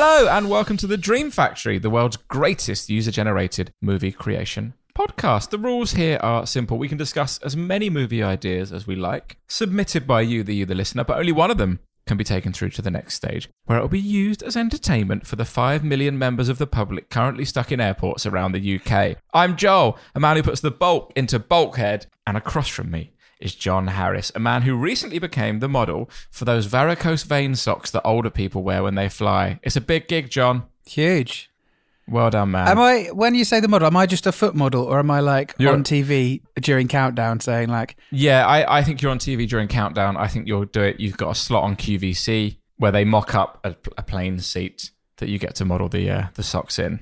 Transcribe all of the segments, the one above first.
Hello, and welcome to the Dream Factory, the world's greatest user generated movie creation podcast. The rules here are simple. We can discuss as many movie ideas as we like, submitted by you, the you, the listener, but only one of them can be taken through to the next stage, where it will be used as entertainment for the 5 million members of the public currently stuck in airports around the UK. I'm Joel, a man who puts the bulk into bulkhead, and across from me is John Harris, a man who recently became the model for those varicose vein socks that older people wear when they fly. It's a big gig, John. Huge. Well done, man. Am I when you say the model? Am I just a foot model, or am I like You're- on TV during countdown saying like, Yeah, I, I think you're on TV during Countdown. I think you'll do it. You've got a slot on QVC where they mock up a, a plane seat that you get to model the uh, the socks in.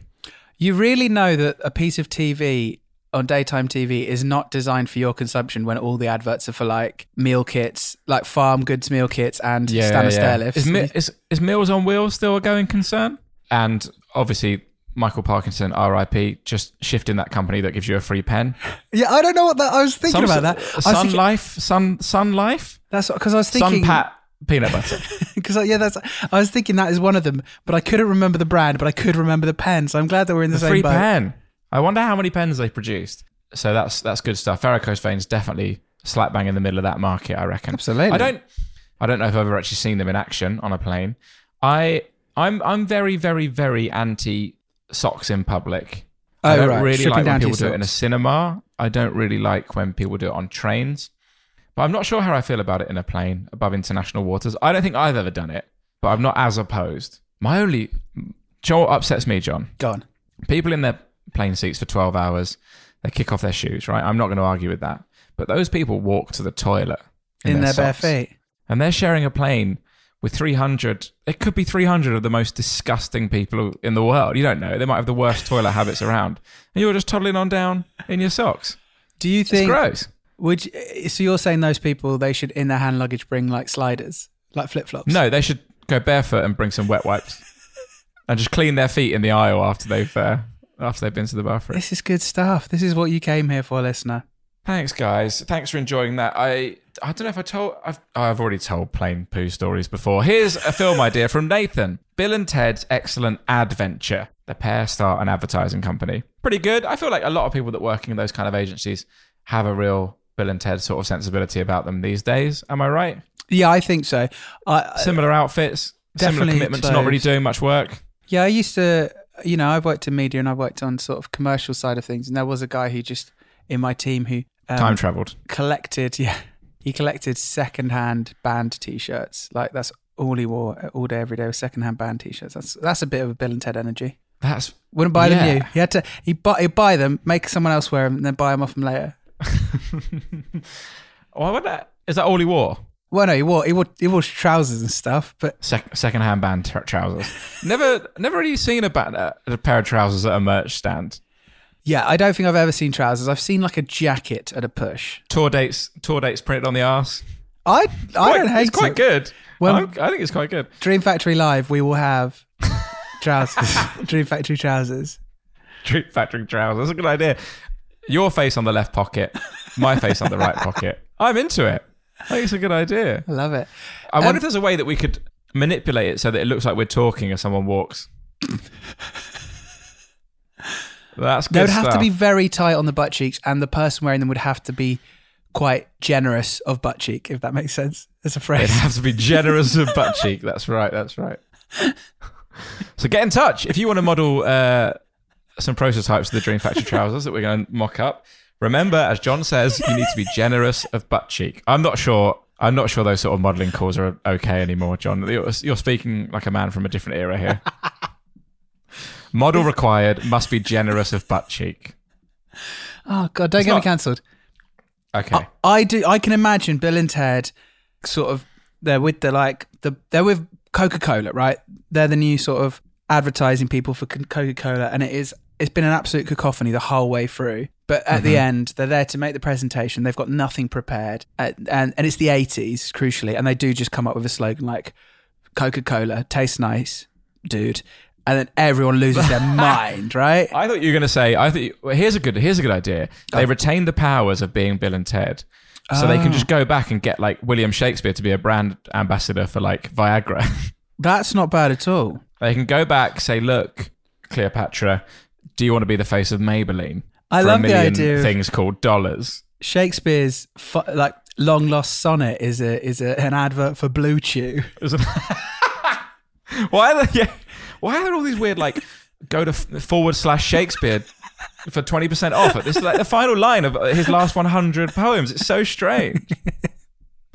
you really know that a piece of TV on daytime TV is not designed for your consumption when all the adverts are for like meal kits, like farm goods meal kits and Yeah, Stanley yeah. stair lifts. Is, Mi- is, is Meals on Wheels still a going concern? And obviously, Michael Parkinson, RIP, just shifting that company that gives you a free pen. yeah, I don't know what that. I was thinking about that. I was Sun thinking, Life, Sun Sun Life, that's because I was Sun thinking Pat peanut butter. because yeah, that's. I was thinking that is one of them, but I couldn't remember the brand, but I could remember the pen. So I'm glad that we're in the, the same free boat. pen. I wonder how many pens they produced. So that's that's good stuff. Varicose veins definitely slap bang in the middle of that market. I reckon. Absolutely. I don't. I don't know if I've ever actually seen them in action on a plane. I I'm I'm very very very anti socks in public. I Oh, don't right. really Stripping like when people do it in a cinema. I don't really like when people do it on trains. But I'm not sure how I feel about it in a plane above international waters. I don't think I've ever done it, but I'm not as opposed. My only Joe upsets me, John Go on. people in their plane seats for 12 hours. They kick off their shoes right? I'm not going to argue with that. But those people walk to the toilet In, their bare feet. and they're sharing a plane with 300 it could be 300 of the most disgusting people in the world. You don't know. They might have the worst toilet habits around. And you're just toddling on down in your socks. Do you it's think? gross. Would you, so you're saying those people they should in their hand luggage bring like sliders, like flip flops? no they should go barefoot and bring some wet wipes and just clean their feet in the aisle after they've uh, after they've been to the bathroom This is good stuff. This is what you came here for, listener. Thanks, guys. Thanks for enjoying that. I I don't know if I told I've I've already told plain poo stories before. Here's a film idea from Nathan. Bill and Ted's Excellent Adventure. The pair start an advertising company. Pretty good. I feel like a lot of people that working in those kind of agencies have a real Bill and Ted sort of sensibility about them these days. Am I right? Yeah, I think so. I, Similar outfits, similar Definitely commitment to not really doing much work. yeah, I used to. You know, I've worked in media and I've worked on sort of commercial side of things, and there was a guy who just in my team who um, Time traveled. collected. Yeah, he collected secondhand band T-shirts. Like that's all he wore all day, every day was secondhand band T-shirts. That's that's a bit of a Bill and Ted energy. That's Wouldn't buy Yeah. them new. He had to. He buy he'd buy them, make someone else wear them, and then buy them off them later. oh, I wonder, is that all he wore? Well, no, he wore he wore he wore trousers and stuff, but Sec- second-hand band tr- trousers. never, never really seen a, ba- uh, a pair of trousers at a merch stand. yeah, I don't think I've ever seen trousers. I've seen like a jacket at a push. Tour dates, tour dates printed on the arse. I I Quite- don't hate It's quite it. good. Well, I'm- think it's quite good. Dream Factory Live, we will have trousers. Dream Factory trousers. Dream factory trousers. That's a good idea. Your face on the left pocket, my face on the right pocket. I'm into it. I think it's a good idea. I love it. I wonder Um, if there's a way that we could manipulate it so that it looks like we're talking as someone walks. That's good They would have to be very tight on the butt cheeks, and the person wearing them would have to be quite generous of butt cheek, if that makes sense as a phrase, It'd have to be generous of butt cheek. That's right. That's right. So get in touch if you want to model uh, some prototypes of the Dream Factory trousers that we're going to mock up. Remember, as John says, you need to be generous of butt cheek. I'm not sure. I'm not sure those sort of modelling calls are okay anymore, John. You're, you're speaking like a man from a different era here. Model required must be generous of butt cheek. Oh god, don't It's get me cancelled. Okay. I do. I can imagine Bill and Ted, sort of. They're with the like the. They're with Coca Cola, right? They're the new sort of advertising people for Coca Cola, and it is. It's been an absolute cacophony the whole way through. But at the end, they're there to make the presentation. They've got nothing prepared, Uh, and and it's the eighties, crucially, and they do just come up with a slogan like "Coca Cola tastes nice, dude," and then everyone loses their mind, right? I thought you were going to say. I thought. Well, here's a good. Here's a good idea. They Oh. retain the powers of being Bill and Ted, so they can Oh. just go back and get like William Shakespeare to be a brand ambassador for like Viagra. That's not bad at all. they can go back, say, "Look, Cleopatra, do you want to be the face of Maybelline?" I love the idea of- things called dollars. Shakespeare's fu- like long lost sonnet is a is a, an advert for BlueChew. Why are there, yeah, why are there all these weird like go to f- forward slash Shakespeare for twenty percent off? This is like the final line of his last one hundred poems. It's so strange.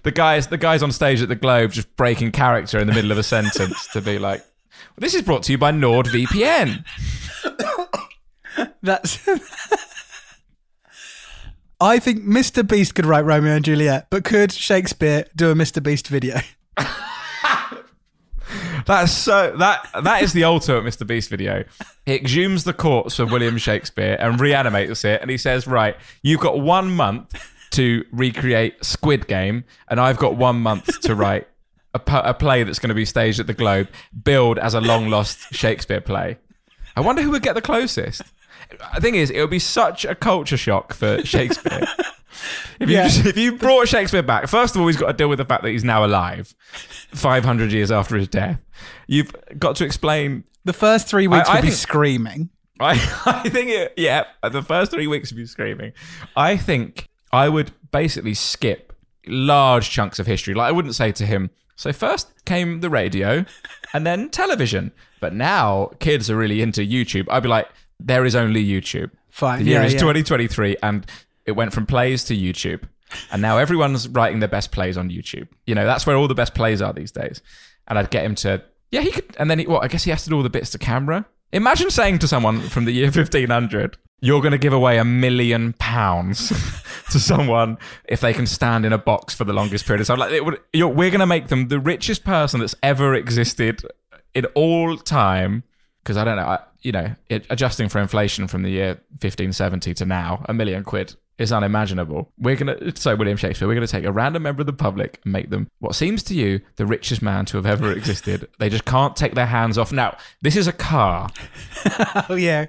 The guys, the guys on stage at the Globe just breaking character in the middle of a sentence to be like, "This is brought to you by NordVPN." That's. I think Mr. Beast could write Romeo and Juliet, but could Shakespeare do a Mr. Beast video? That's so that that is the ultimate Mr. Beast video. He exhumes the corpse of William Shakespeare and reanimates it, and he says, "Right, you've got one month to recreate Squid Game, and I've got one month to write a, a play that's going to be staged at the Globe, billed as a long lost Shakespeare play." I wonder who would get the closest. The thing is, it would be such a culture shock for Shakespeare. If you, Yeah. if you brought Shakespeare back, first of all, he's got to deal with the fact that he's now alive, 500 years after his death. You've got to explain. The first three weeks I would be think- screaming. I, I think, it, yeah, the first three weeks of you screaming, I think I would basically skip large chunks of history. Like, I wouldn't say to him, so first came the radio and then television, but now kids are really into YouTube. I'd be like, there is only YouTube. Fine, The year yeah, is yeah. 2023, and it went from plays to YouTube. And now everyone's writing their best plays on YouTube. You know, that's where all the best plays are these days. And I'd get him to, yeah, he could. And then, he, well, I guess he has to do all the bits to camera. Imagine saying to someone from the year 1500, you're going to give away a million pounds to someone if they can stand in a box for the longest period of time. Like, it would, you're, we're going to make them the richest person that's ever existed in all time because I don't know, I, you know, it, adjusting for inflation from the year 1570 to now, a million quid is unimaginable. We're gonna, so William Shakespeare, we're gonna take a random member of the public and make them what seems to you the richest man to have ever existed. they just can't take their hands off. Now, this is a car. Oh yeah,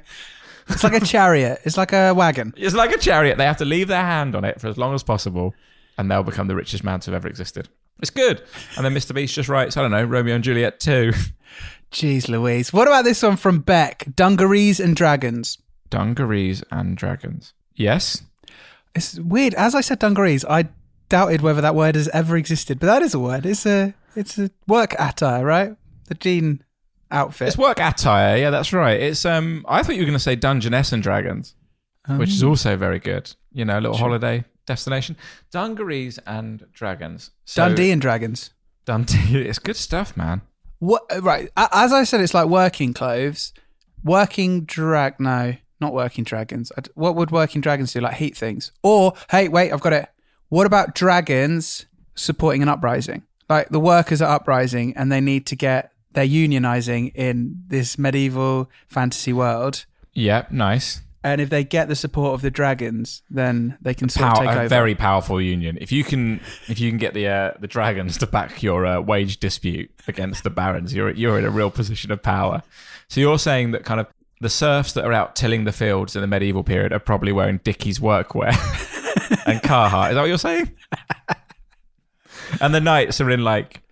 it's like a chariot. It's like a wagon. It's like a chariot. They have to leave their hand on it for as long as possible, and they'll become the richest man to have ever existed. It's good. And then Mr. Beast just writes, I don't know, Romeo and Juliet 2. Jeez Louise. What about this one from Beck? Dungarees and dragons. Dungarees and dragons. Yes. It's weird. As I said, dungarees. I doubted whether that word has ever existed, but that is a word. It's a it's a work attire, right? The jean outfit. It's work attire. Yeah, that's right. It's um. I thought you were going to say Dungeness and Dragons, which is also very good. You know, a little holiday destination. Dungarees and Dragons. So, Dundee and dragons. Dundee. It's good stuff, man. What? Right. As I said, it's like working clothes. Working drag. No, not working dragons. What would working dragons do? Like heat things? Or hey, wait, I've got it. What about dragons supporting an uprising? Like the workers are uprising and they need to get. They're unionizing in this medieval fantasy world. Yeah, nice. And if they get the support of the dragons, then they can sort of Pow- take a over. very powerful union. If you can, if you can get the uh, the dragons to back your uh, wage dispute against the barons, you're you're in a real position of power. So you're saying that kind of the serfs that are out tilling the fields in the medieval period are probably wearing Dickies workwear and Carhartt. Is that what you're saying? and the knights are in like,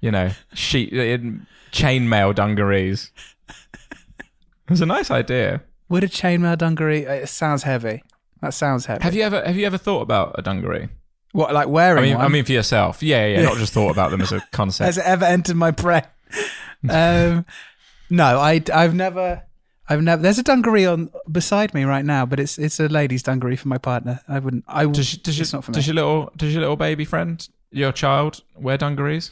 you know, sheet in chainmail dungarees. It was a nice idea. Would a chainmail dungaree? It sounds heavy. That sounds heavy. Have you ever have you ever thought about a dungaree? what like wearing I mean, one? I mean for yourself. Yeah, yeah, not just thought about them as a concept. Has it ever entered my brain? um, no, I, I've never, I've never. There's a dungaree on beside me right now, but it's it's a lady's dungaree for my partner. I wouldn't. I Does, does, it's your, not for me. does your little does your little baby friend, your child, wear dungarees?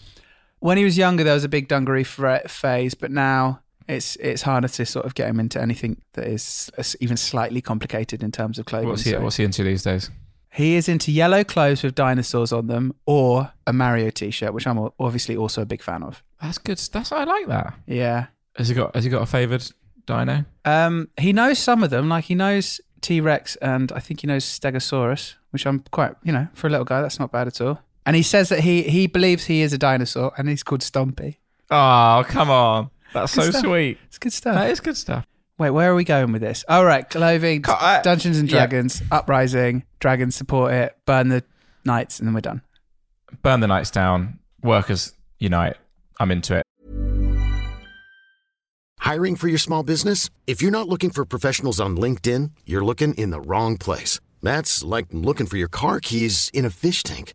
when he was younger, there was a big dungaree phase, but now it's it's harder to sort of get him into anything that is even slightly complicated in terms of clothing. What's he So What's he into these days? he is into yellow clothes with dinosaurs on them, or a Mario T-shirt, which I'm obviously also a big fan of. That's good. That's I like that. Yeah. Has he got Has he got a favoured dino? Um, he knows some of them, like he knows T Rex and I think he knows Stegosaurus, which I'm quite, you know, for a little guy, that's not bad at all. And he says that he he believes he is a dinosaur, and he's called Stompy. Oh, come on. That's so stuff. sweet. It's good stuff. That is good stuff. Wait, where are we going with this? All right, clothing, Co- uh, Dungeons and yeah. Dragons, Uprising, Dragons support it, burn the knights, and then we're done. Burn the knights down. Workers unite. I'm into it. Hiring for your small business? If you're not looking for professionals on LinkedIn, you're looking in the wrong place. That's like looking for your car keys in a fish tank.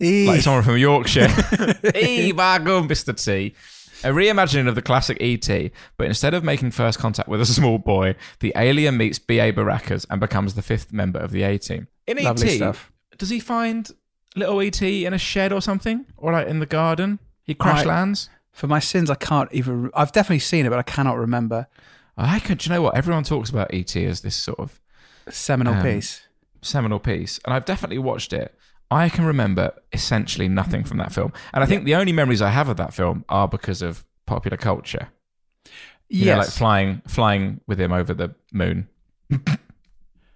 E. like someone from Yorkshire. e my God, Mr. T. A reimagining of the classic E.T., but instead of making first contact with a small boy, the alien meets B.A. Baracus and becomes the fifth member of the A team. In Lovely E.T., stuff. does he find little E.T. in a shed or something? Or like in the garden? He crash I- lands? For my sins, I can't even. I've definitely seen it, but I cannot remember. I could, do you know what? Everyone talks about E.T. as this sort of Seminal Um, piece. seminal piece, and I've definitely watched it. I can remember essentially nothing from that film, and I think the only memories I have of that film are because of popular culture. You know, like flying, flying with him over the moon. the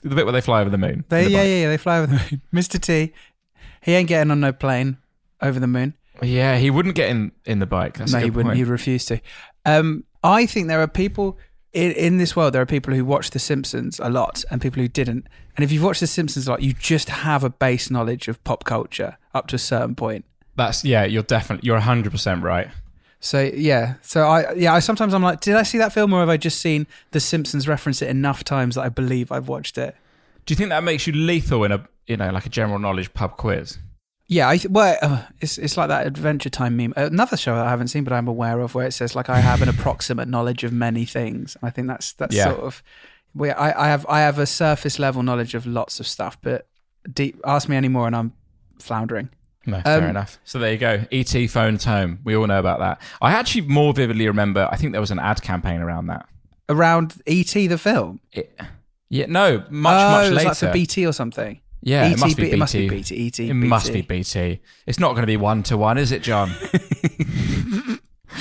bit where they fly over the moon. they the yeah, bike. yeah yeah they fly over the moon. Mr. T, he ain't getting on no plane over the moon. yeah. He wouldn't get in in the bike. That's no, he wouldn't. point. He'd refuse to. Um, I think there are people in, in this world. There are people who watch The Simpsons a lot, and people who didn't. And if you've watched The Simpsons a lot, you just have a base knowledge of pop culture up to a certain point. That's yeah. You're definitely you're hundred percent right. So yeah, so I yeah, I sometimes I'm like, did I see that film or have I just seen The Simpsons reference it enough times that I believe I've watched it? Do you think that makes you lethal in a you know like a general knowledge pub quiz? Yeah, I th- well, uh, it's it's like that Adventure Time meme. Another show I haven't seen, but I'm aware of, where it says like I have an approximate knowledge of many things. I think that's that's Yeah. sort of where I, I have I have a surface level knowledge of lots of stuff, but deep. Ask me any more, and I'm floundering. No, fair Um, enough. So there you go. ET phones home. We all know about that. I actually more vividly remember. I think there was an ad campaign around that. Around ET the film. It, yeah, no, much oh, much later. like for BT or something. Yeah, ET, it must be B- It must be BT. BT. ET. It must be BT. It's not going to be one to one, is it, John?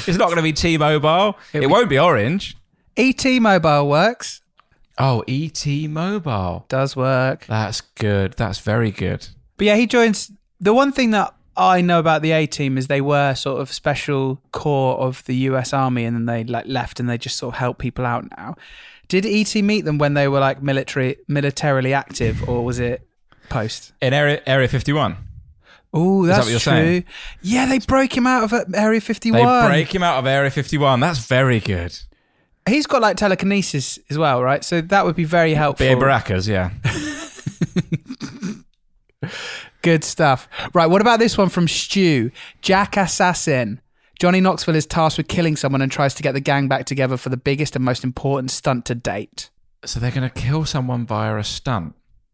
it's not going to be T-Mobile. It, It'll be- won't be Orange. ET Mobile works. Oh, ET Mobile. Does work. That's good. That's very good. But yeah, he joins. The one thing that I know about the A team is they were sort of special corps of the U.S. Army, and then they like left and they just sort of help people out now. Did ET meet them when they were like military, militarily active, or was it post? In Area Area 51. Oh, that that's what you're true. saying? Yeah, they broke him out of uh, Area They 51. break him out of Area 51. That's very good. He's got like telekinesis as well, right? So that would be very helpful. BA Baracus, yeah. Good stuff. Right, what about this one from Stu? Jack Assassin. Johnny Knoxville is tasked with killing someone and tries to get the gang back together for the biggest and most important stunt to date. So they're going to kill someone via a stunt.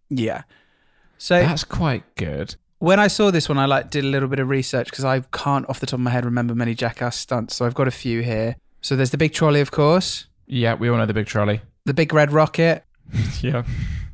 Yeah. So That's quite good. when I saw this one, I like did a little bit of research because I can't off the top of my head remember many Jackass stunts. So I've got a few here. So there's the big trolley, of course, Yeah, we all know the big trolley. the big red rocket, Yeah.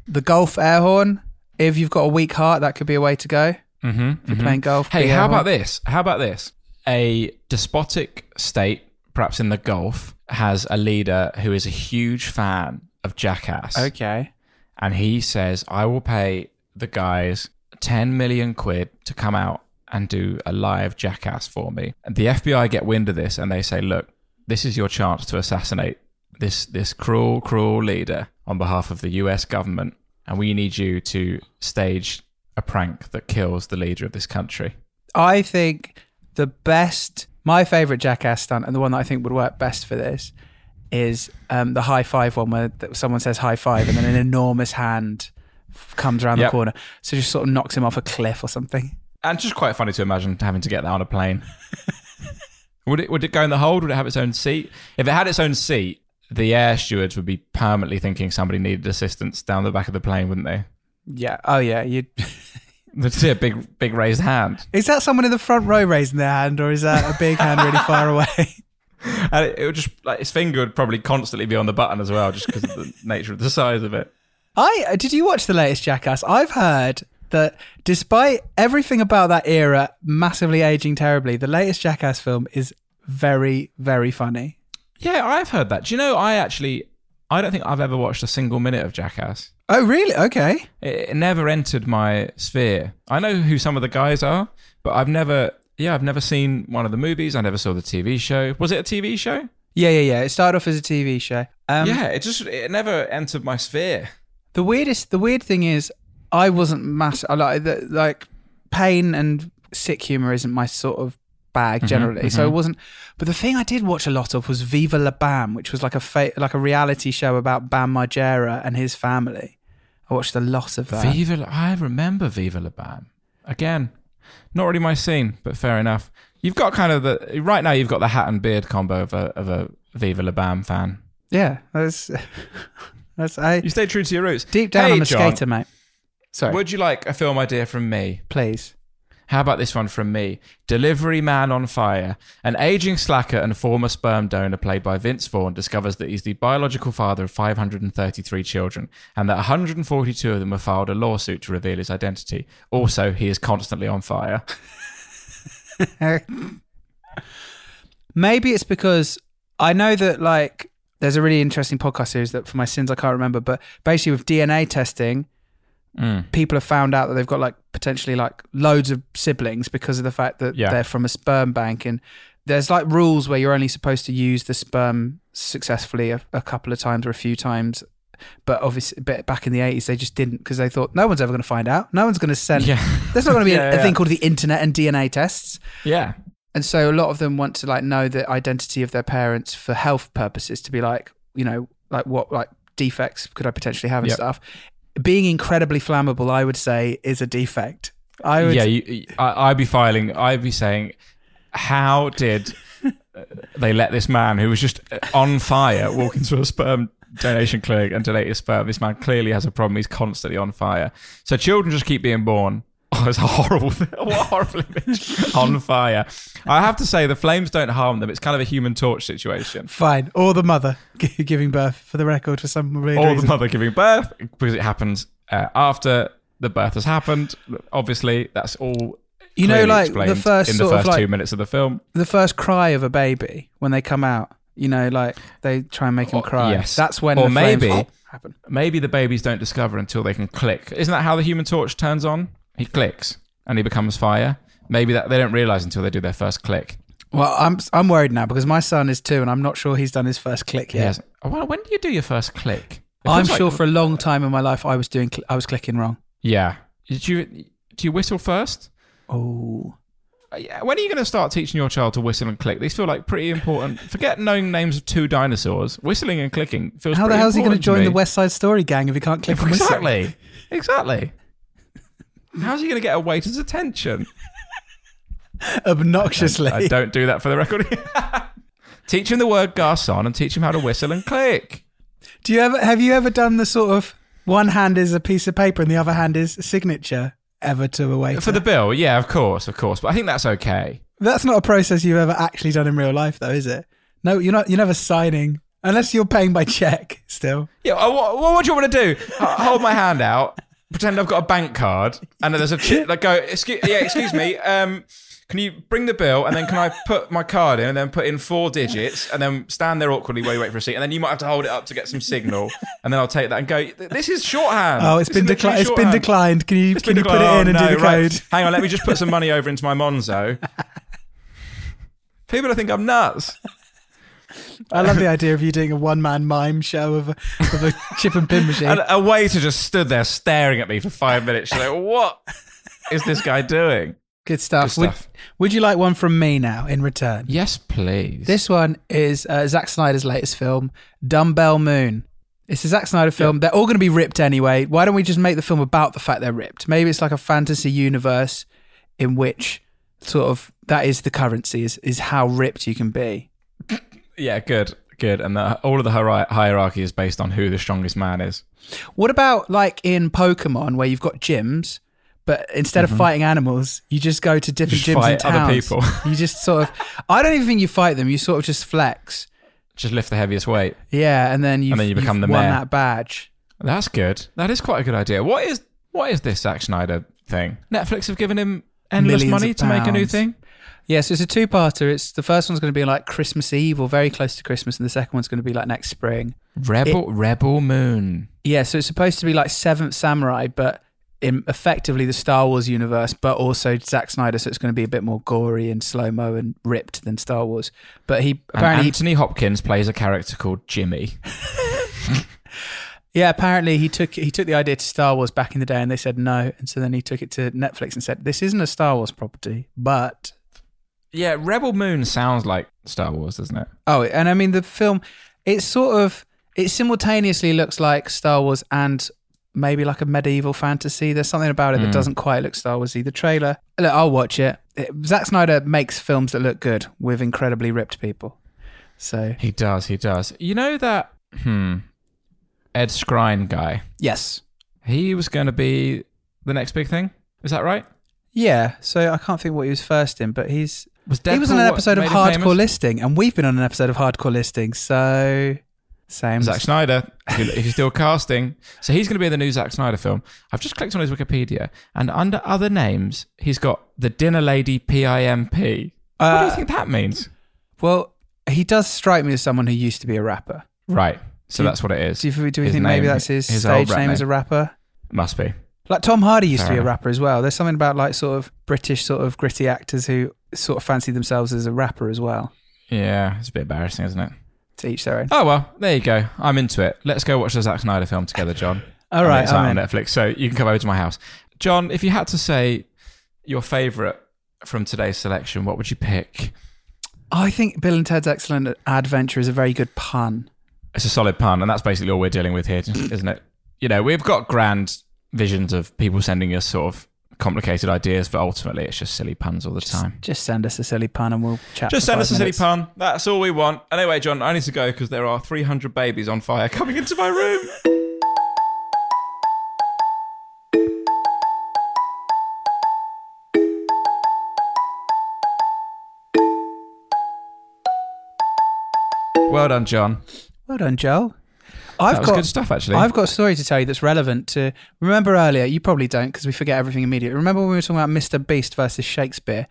the golf air horn. If you've got a weak heart, that could be a way to go. Mm-hmm. If you're playing golf. Hey, how about horn. this? How about this? A despotic state, perhaps in the Gulf, has a leader who is a huge fan of Jackass. Okay. And he says, I will pay the guys 10 million quid to come out and do a live Jackass for me. And the FBI get wind of this and they say, look, this is your chance to assassinate this, this cruel, cruel leader on behalf of the US government. And we need you to stage a prank that kills the leader of this country. I think the best, my favorite Jackass stunt, and the one that I think would work best for this, is um, the high five one where someone says high five and then an enormous hand comes around Yep. the corner. So just sort of knocks him off a cliff or something. And just quite funny to imagine having to get that on a plane. would it would it go in the hold? Would it have its own seat? If it had its own seat, the air stewards would be permanently thinking somebody needed assistance down the back of the plane, wouldn't they? Yeah. Oh, yeah. You They'd see a big big raised hand. Is that someone in the front row raising their hand or is that a big hand really far away? And it, it would just like his finger would probably constantly be on the button as well, just because of the nature of the size of it. I did you watch the latest Jackass? I've heard that despite everything about that era massively aging terribly, the latest Jackass film is very, very funny. Yeah, I've heard that. Do you know? I actually, I don't think I've ever watched a single minute of Jackass. Oh, really? Okay. It, it never entered my sphere. I know who some of the guys are, but I've never. Yeah, I've never seen one of the movies. I never saw the TV show. Was it a TV show? Yeah, yeah, yeah. It started off as a TV show. Um, yeah, it just it never entered my sphere. The weirdest, the weird thing is, I wasn't mass. I like the, like pain and sick humor isn't my sort of bag mm-hmm, generally. So mm-hmm. it wasn't. But the thing I did watch a lot of was Viva La Bam, which was like a fa- like a reality show about Bam Margera and his family. I watched a lot of that. Viva, La- I remember Viva La Bam. Again, not really my scene, but fair enough. You've got kind of the right now. You've got the hat and beard combo of a of a Viva La Bam fan. yeah, that's that's I You stay true to your roots. deep down Hey, I'm a John, skater, mate. Sorry, Would you like a film idea from me? please. How about this one from me? Delivery Man on Fire. An aging slacker and former sperm donor played by Vince Vaughn discovers that he's the biological father of 533 children and that 142 of them have filed a lawsuit to reveal his identity. Also, he is constantly on fire. Maybe it's because I know that like there's a really interesting podcast series that for my sins I can't remember, but basically with DNA testing, Mm. people have found out that they've got like potentially like loads of siblings because of the fact that Yeah. they're from a sperm bank and there's like rules where you're only supposed to use the sperm successfully a, a couple of times or a few times but obviously but back in the 80s they just didn't because they thought no one's ever going to find out no one's going to send Yeah. there's not going to be Yeah, a, a yeah. thing called the internet and dna tests Yeah. And so a lot of them want to like know the identity of their parents for health purposes to be like, you know, like what like defects could I potentially have and Yep. stuff. Being incredibly flammable, I would say, is a defect. I would yeah, you, I, I'd be filing, I'd be saying, how did uh, they let this man who was just uh, on fire walk into a sperm donation clinic and donate his sperm? This man clearly has a problem. He's constantly on fire. So children just keep being born. Oh, it's a horrible. What a horrible image. on fire. I have to say, the flames don't harm them. It's kind of a human torch situation. fine. Or the mother gi- giving birth, for the record, for some weird Or the mother giving birth, because it happens uh, after the birth has happened. Obviously, that's all. You know, like, the first in the sort of, first like- two minutes of the film. the first cry of a baby when they come out. You know, like they try and make him Or- cry. yes. That's when Or flames maybe- happen. Maybe the babies don't discover until they can click. Isn't that how the Human Torch turns on? He clicks and he becomes fire. Maybe that they don't realize until they do their first click. Well, I'm I'm worried now because my son is two, and I'm not sure he's done his first click yet. Yes. Oh, Well, when do you do your first click? It I'm feels like- sure for a long time in my life I was doing cl- I was clicking wrong. Yeah. Did you do you whistle first? Oh, Uh, yeah, When are you going to start teaching your child to whistle and click? These feel like pretty important. Forget knowing names of two dinosaurs. Whistling and clicking feels. how the hell's he going to join me. the West Side Story gang if he can't click and whistle? Exactly. Exactly. How's he going to get a waiter's attention? Obnoxiously. I don't do that for the record. teach him the word garçon and teach him how to whistle and click. Do you ever have you ever done the sort of one hand is a piece of paper and the other hand is a signature ever to a waiter? For the bill, yeah, of course, of course. But I think that's okay. That's not a process you've ever actually done in real life, though, is it? No, you're not. You're never signing unless you're paying by check. Still, Yeah, uh, what, what do you want to do? Hold my hand out, pretend I've got a bank card, and then there's a chip. Like, go, excuse, yeah, excuse me. Um, can you bring the bill, and then can I put my card in, and then put in four digits, and then stand there awkwardly while you wait for a seat, and then you might have to hold it up to get some signal, and then I'll take that and go. This is shorthand. oh, it's This been declined. It's been declined. Can you It's can you put it in and Oh, do the no, right. code? Hang on, let me just put some money over into my Monzo. People will think I'm nuts. I love the idea of you doing a one man mime show of a, of a chip and pin machine. And a waiter just stood there staring at me for five minutes. She's like, what is this guy doing? Good stuff. Good Would, stuff. would you like one from me now in return? Yes, please. This one is uh, Zack Snyder's latest film, Dumbbell Moon. It's a Zack Snyder film. They're all going to be ripped anyway. Why don't we just make the film about the fact they're ripped? Maybe it's like a fantasy universe in which sort of that is the currency is is how ripped you can be. Yeah, good, good. And the, all of the hier- hierarchy is based on who the strongest man is. What about like in Pokemon where you've got gyms, but instead of fighting animals, you just go to different Mm-hmm. Just gyms in fight other towns. people. you just sort of. I don't even think you fight them. You sort of just flex. Just lift the heaviest weight. Yeah, and then you And then you become the won mayor. that badge. That's good. That is quite a good idea. What is what is this Zack Snyder thing? Netflix have given him endless Millions money to make a new thing. Yeah, so it's a two-parter. It's the first one's going to be like Christmas Eve or very close to Christmas, and the second one's going to be like next spring. Rebel Rebel Moon. Yeah, so it's supposed to be like Seventh Samurai, but in effectively the Star Wars universe, but also Zack Snyder. So it's going to be a bit more gory and slow mo and ripped than Star Wars. But he And apparently, he- Anthony Hopkins plays a character called Jimmy. yeah, apparently he took he took the idea to Star Wars back in the day, and they said no, and so then he took it to Netflix and said this isn't a Star Wars property, but Yeah, Rebel Moon sounds like Star Wars, doesn't it? Oh, and I mean the film. It's sort of it simultaneously looks like Star Wars and maybe like a medieval fantasy. There's something about it that doesn't quite look Star Warsy. The trailer, look, I'll watch it. it. Zack Snyder makes films that look good with incredibly ripped people. So He does, he does. You know that hmm Ed Skrein guy? yes, He was going to be the next big thing. Is that right? yeah. So I can't think what he was first in, but he's Was he was on an episode of Hardcore famous? Listing, and we've been on an episode of Hardcore Listing. So same. Zack Snyder, if you- if you're still casting. So he's going to be in the new Zack Snyder film. I've just clicked on his Wikipedia, and under other names, he's got the Dinner Lady PIMP. what do Uh, you think that means? Well, he does strike me as someone who used to be a rapper. Right. So you- that's what it is. Do you, do we His think maybe that's his, his stage name as a rapper? Must be. Like Tom Hardy used Fair to be a rapper as well. There's something about like sort of British sort of gritty actors who sort of fancy themselves as a rapper as well. Yeah, it's a bit embarrassing, isn't it? To each their own. Oh well, there you go. I'm into it. Let's go watch the Zack Snyder film together, John. All right, I mean, right, it's out on. Netflix, so you can come over to my house. John, if you had to say your favourite from today's selection, what would you pick? I think Bill and Ted's Excellent Adventure is a very good pun. It's a solid pun, and that's basically all we're dealing with here, isn't it? You know, we've got grand visions of people sending us sort of complicated ideas, but ultimately it's just silly puns all the time. Just send us a silly pun and we'll chat. Just send us a silly pun. That's all we want. Anyway, John, I need to go because there are 300 babies on fire coming into my room. Well done, John. Well done, Joel. I've got good stuff, actually. I've got a story to tell you that's relevant to. Remember earlier, you probably don't because we forget everything immediately. Remember when we were talking about Mr. Beast versus Shakespeare?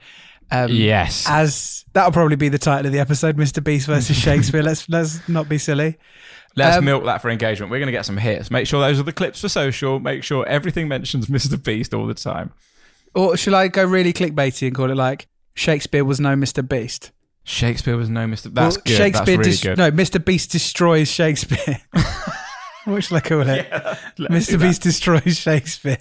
Um, Yes. As that'll probably be the title of the episode, Mr. Beast versus Shakespeare. let's let's not be silly. Let's Um, milk that for engagement. We're going to get some hits. Make sure those are the clips for social. Make sure everything mentions Mr. Beast all the time. Or shall I go really clickbaity and call it like Shakespeare was no Mr. Beast? Shakespeare was no Mr. That's Well, good. Shakespeare That's really. No, Mr. Beast destroys Shakespeare. what shall I call it? Let's Mr. Beast destroys Shakespeare.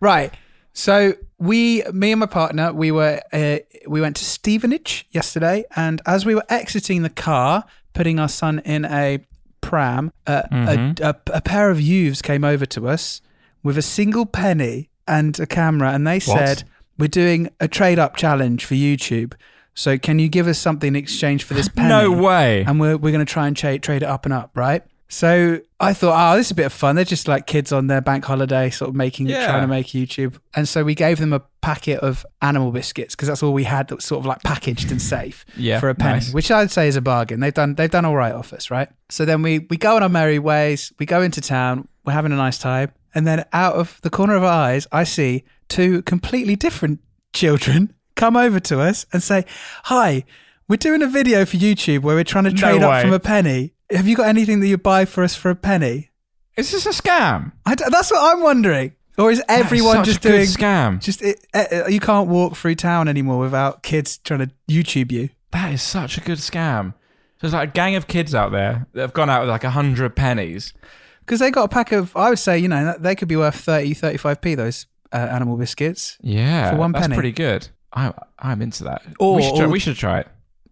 Right. So we, me and my partner, we were uh, we went to Stevenage yesterday, and as we were exiting the car, putting our son in a pram, uh, Mm-hmm. a, a, a pair of youths came over to us with a single penny and a camera, and they said, "We're doing a trade up challenge for YouTube." So can you give us something in exchange for this penny? No way. and we're, we're going to try and trade trade it up and up, right? So I thought, oh, this is a bit of fun. They're just like kids on their bank holiday, sort of making, Yeah. trying to make YouTube. And so we gave them a packet of animal biscuits because that's all we had that was sort of like packaged and safe Yeah, for a penny, nice. which I'd say is a bargain. They've done they've done all right off us, right? So then we we go on our merry ways. We go into town. We're having a nice time, and then out of the corner of our eyes, I see two completely different children come over to us and say, "Hi, we're doing a video for YouTube where we're trying to No trade up from a penny. Have you got anything that you buy for us for a penny?" Is this a scam? I d that's what I'm wondering. Or is everyone just doing scam? Just it, uh, you can't walk through town anymore without kids trying to YouTube you. That is such a good scam. So there's like a gang of kids out there that have gone out with like a hundred pennies. Because they got a pack of, I would say, you know, they could be worth 30, 35p, those uh, animal biscuits. Yeah, For one that's penny. pretty good. I'm I'm into that. Or- we should try, or- we should try it.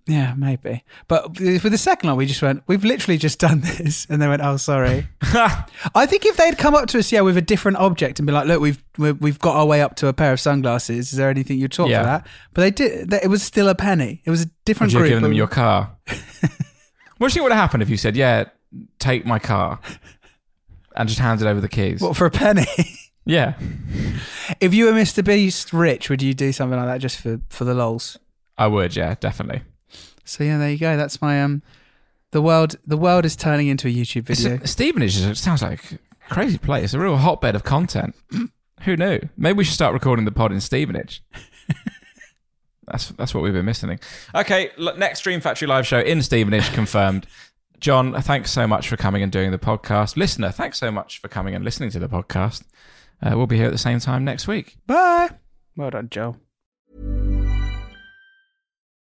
Yeah, maybe. But for the second one, we just went, we've literally just done this. And they went, oh, sorry. I think if they'd come up to us, yeah, with a different object and be like, look, we've we've got our way up to a pair of sunglasses. Is there anything you'd talk Yeah. for that? But they did, they, it was still a penny. It was a different Would you group. given them your car? what do you think would have happened if you said, "Yeah, take my car," and just handed over the keys? What, for a penny? yeah, if you were Mr. Beast rich, would you do something like that just for, for the lols? I would. Yeah, definitely. So yeah, there you go. That's my um, the world. The world is turning into a YouTube It's video. a, Stevenage is- sounds like a crazy place. A real hotbed of content. Who knew? Maybe we should start recording the pod in Stevenage. that's that's what we've been missing. Okay, l- next Dream Factory live show in Stevenage confirmed. John, thanks so much for coming and doing the podcast. Listener, thanks so much for coming and listening to the podcast. Uh, we'll be here at the same time next week. Bye. Well done, Joe.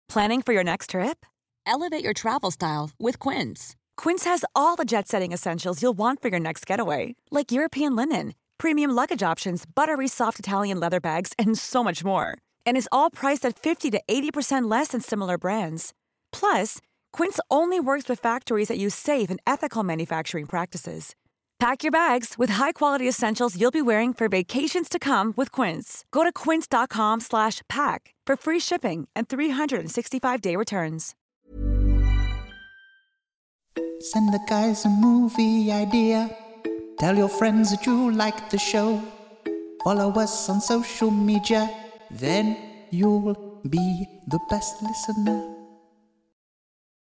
Planning for your next trip? Elevate your travel style with Quince. Quince has all the jet setting essentials you'll want for your next getaway, like European linen, premium luggage options, buttery soft Italian leather bags, and so much more. And is all priced at 50 to 80% less than similar brands. Plus, Quince only works with factories that use safe and ethical manufacturing practices. Pack your bags with high-quality essentials you'll be wearing for vacations to come with Quince. Go to quince.com slash pack for free shipping and 365-day returns. Send the guys a movie idea. Tell your friends that you like the show. Follow us on social media. Then you'll be the best listener.